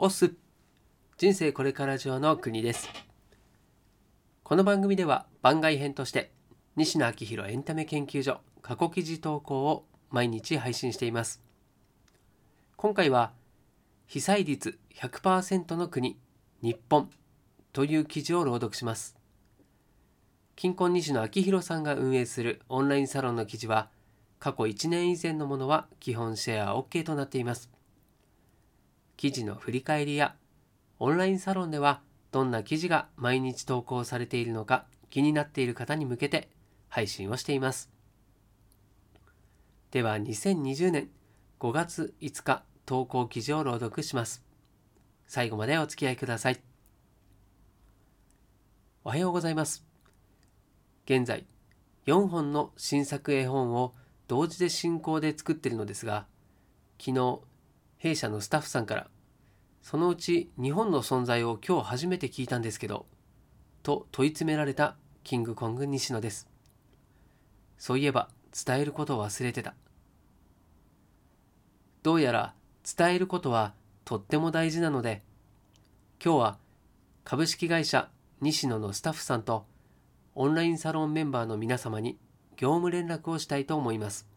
オス。人生これから上の国です。この番組では番外編として西野昭弘エンタメ研究所過去記事投稿を毎日配信しています。今回は被災率100%の国日本という記事を朗読します。近婚西野昭弘さんが運営するオンラインサロンの記事は過去1年以前のものは基本シェア OK となっています。記事の振り返りやオンラインサロンではどんな記事が毎日投稿されているのか気になっている方に向けて配信をしています。では2020年5月5日投稿記事を朗読します。最後までお付き合いください。おはようございます。現在4本の新作絵本を同時で進行で作っているのですが昨日弊社のスタッフさんからそのうち日本の存在を今日初めて聞いたんですけどと問い詰められたキングコング西野です。そういえば伝えることを忘れてた。どうやら伝えることはとっても大事なので今日は株式会社西野のスタッフさんとオンラインサロンメンバーの皆様に業務連絡をしたいと思います。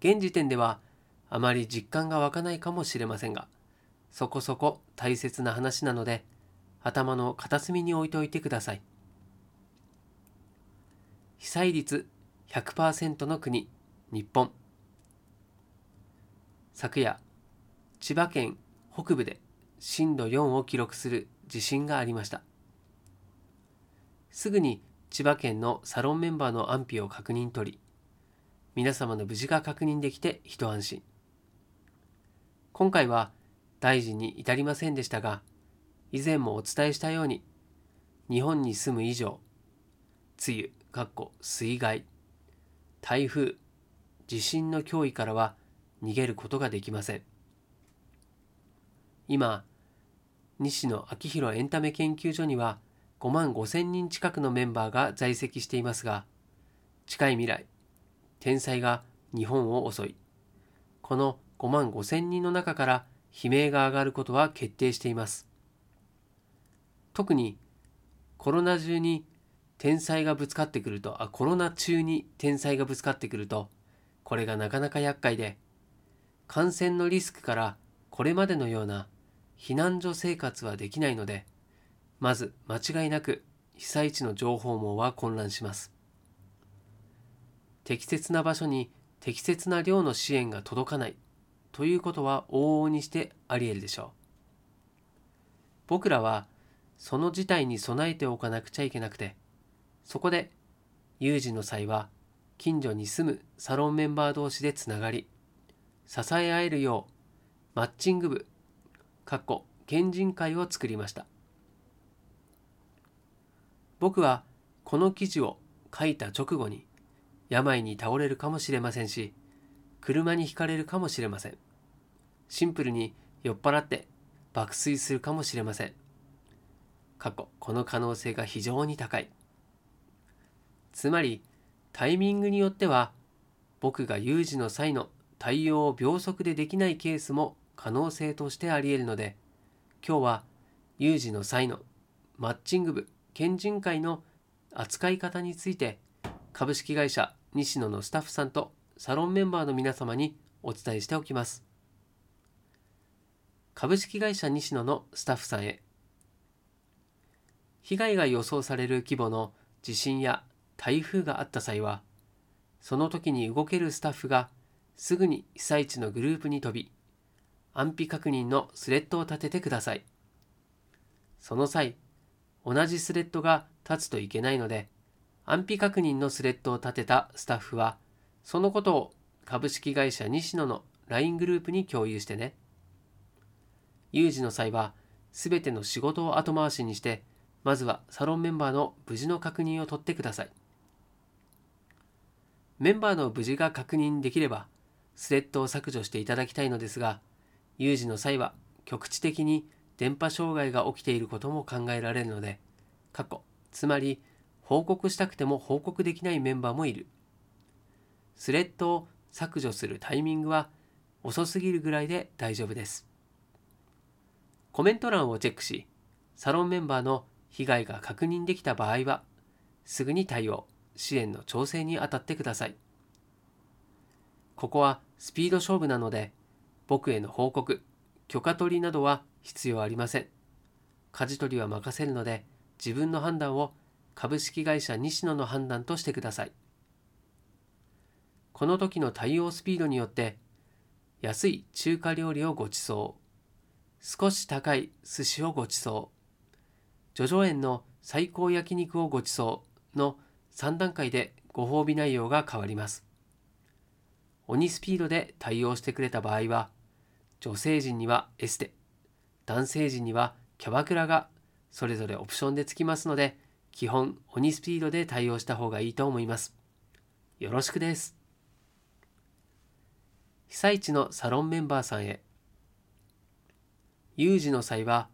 現時点ではあまり実感が湧かないかもしれませんが、そこそこ大切な話なので、頭の片隅に置いておいてください。被災率100%の国、日本。昨夜、千葉県北部で震度4を記録する地震がありました。すぐに千葉県のサロンメンバーの安否を確認取り、皆様の無事が確認できて一安心。今回は大事に至りませんでしたが、以前もお伝えしたように、日本に住む以上、梅雨、かっこ水害、台風、地震の脅威からは逃げることができません。今、西野昭弘エンタメ研究所には5万5千人近くのメンバーが在籍していますが、近い未来、天災が日本を襲い、この5万5千人の中から悲鳴が上がることは決定しています。特にコロナ中に天災がぶつかってくると、あ、コロナ中に天災がぶつかってくると、これがなかなか厄介で、感染のリスクからこれまでのような避難所生活はできないので、まず間違いなく被災地の情報網は混乱します。適切な場所に適切な量の支援が届かないということは往々にしてあり得るでしょう。僕らはその事態に備えておかなくちゃいけなくて、そこで有事の際は近所に住むサロンメンバー同士でつながり、支え合えるようマッチング部、かっこ県人会を作りました。僕はこの記事を書いた直後に病に倒れるかもしれませんし、車にひかれるかもしれません。シンプルに酔っ払って爆睡するかもしれません。過去、この可能性が非常に高い。つまり、タイミングによっては、僕が有事の際の対応を秒速でできないケースも可能性としてあり得るので、今日は有事の際のマッチング部、県人会の扱い方について、株式会社西野のスタッフさんとサロンメンバーの皆様にお伝えしておきます。株式会社西野のスタッフさんへ被害が予想される規模の地震や台風があった際はその時に動けるスタッフがすぐに被災地のグループに飛び安否確認のスレッドを立ててくださいその際同じスレッドが立つといけないので安否確認のスレッドを立てたスタッフはそのことを株式会社西野の LINE グループに共有してね。有事の際は、すべての仕事を後回しにして、まずはサロンメンバーの無事の確認を取ってください。メンバーの無事が確認できれば、スレッドを削除していただきたいのですが、有事の際は局地的に電波障害が起きていることも考えられるので、過去、つまり報告したくても報告できないメンバーもいる。スレッドを削除するタイミングは遅すぎるぐらいで大丈夫です。コメント欄をチェックし、サロンメンバーの被害が確認できた場合は、すぐに対応、支援の調整に当たってください。ここはスピード勝負なので、僕への報告、許可取りなどは必要ありません。舵取りは任せるので、自分の判断を株式会社西野の判断としてください。この時の対応スピードによって、安い中華料理をご馳走、少し高い寿司をご馳走、叙々苑の最高焼肉をご馳走の3段階でご褒美内容が変わります。鬼スピードで対応してくれた場合は、女性陣にはエステ、男性陣にはキャバクラがそれぞれオプションでつきますので、基本鬼スピードで対応した方がいいと思います。よろしくです。被災地のサロンメンバーさんへ。有事の際は、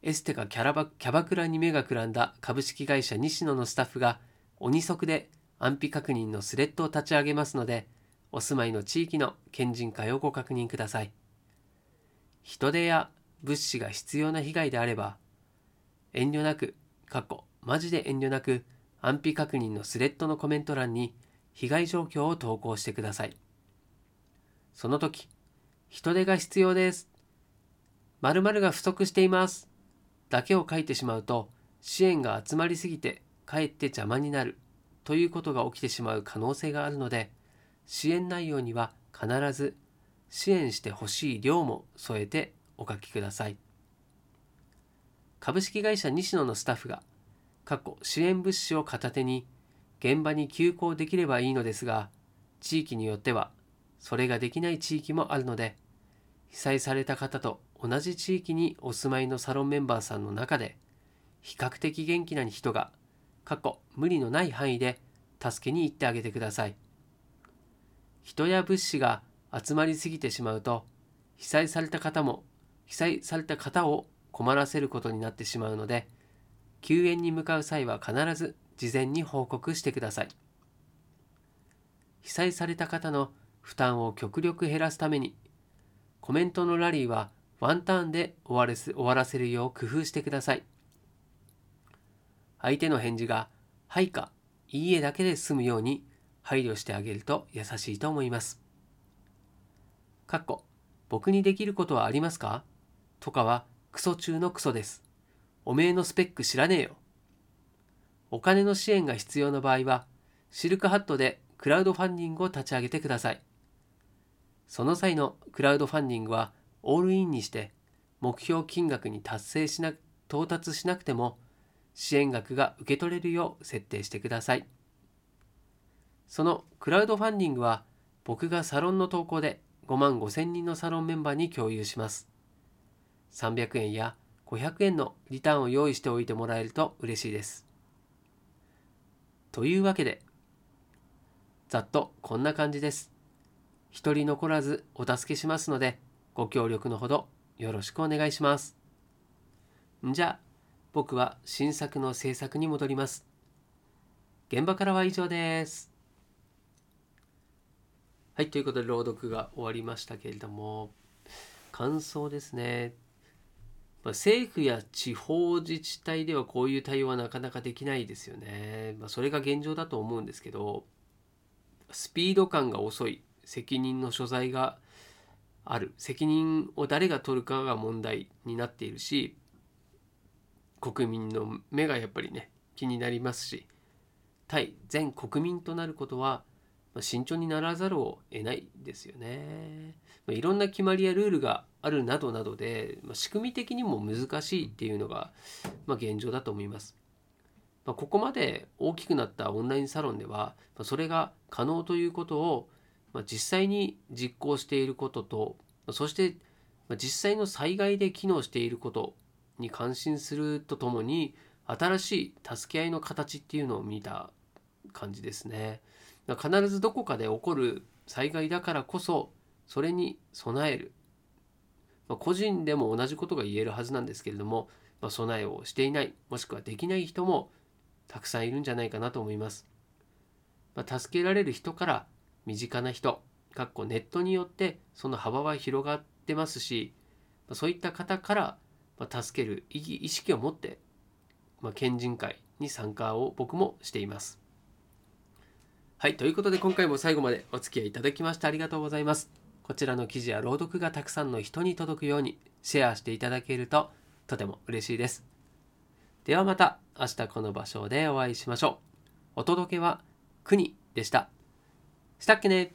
エステかキャラバキャバクラに目がくらんだ株式会社西野のスタッフが鬼速で安否確認のスレッドを立ち上げますので、お住まいの地域の県人会をご確認ください。人手や物資が必要な被害であれば、遠慮なく、過去、マジで遠慮なく、安否確認のスレッドのコメント欄に被害状況を投稿してください。その時、人手が必要です。〇〇が不足しています。だけを書いてしまうと支援が集まりすぎてかえって邪魔になるということが起きてしまう可能性があるので支援内容には必ず支援してほしい量も添えてお書きください株式会社西野のスタッフが過去支援物資を片手に現場に急行できればいいのですが地域によってはそれができない地域もあるので被災された方と同じ地域にお住まいのサロンメンバーさんの中で比較的元気な人が過去無理のない範囲で助けに行ってあげてください。人や物資が集まりすぎてしまうと被災された方も被災された方を困らせることになってしまうので救援に向かう際は必ず事前に報告してください。被災された方の負担を極力減らすためにコメントのラリーはワンターンで終われ終わらせるよう工夫してください。相手の返事が、はいか、いいえだけで済むように配慮してあげると優しいと思います。かっこ、僕にできることはありますか？とかはクソ中のクソです。おめえのスペック知らねえよ。お金の支援が必要な場合は、シルクハットでクラウドファンディングを立ち上げてください。その際のクラウドファンディングは、オールインにして目標金額に達成しな到達しなくても支援額が受け取れるよう設定してください。そのクラウドファンディングは僕がサロンの投稿で5万5千人のサロンメンバーに共有します。300円や500円のリターンを用意しておいてもらえると嬉しいです。というわけで、ざっとこんな感じです。一人残らずお助けしますので、ご協力のほどよろしくお願いします。じゃ、僕は新作の制作に戻ります。現場からは以上です。はい、ということで朗読が終わりましたけれども、感想ですね。まあ、政府や地方自治体ではこういう対応はなかなかできないですよね。まあ、それが現状だと思うんですけど、スピード感が遅い、責任の所在がある責任を誰が取るかが問題になっているし国民の目がやっぱりね気になりますし対全国民となることは慎重にならざるを得ないですよね。いろんな決まりやルールがあるなどなどで仕組み的にも難しいっていうのが現状だと思います。ここまで大きくなったオンラインサロンではそれが可能ということをまあ、実際に実行していることとそして実際の災害で機能していることに感心するとともに新しい助け合いの形っていうのを見た感じですね。必ずどこかで起こる災害だからこそそれに備える、まあ、個人でも同じことが言えるはずなんですけれども、まあ、備えをしていないもしくはできない人もたくさんいるんじゃないかなと思います。まあ、助けられる人から身近な人かっこネットによってその幅は広がってますしそういった方から、助ける意識を持って、まあ、県人会に参加を僕もしています。はい、ということで今回も最後までお付き合いいただきましてありがとうございます。こちらの記事や朗読がたくさんの人に届くようにシェアしていただけるととても嬉しいです。ではまた明日この場所でお会いしましょう。お届けは国でした。したっけね？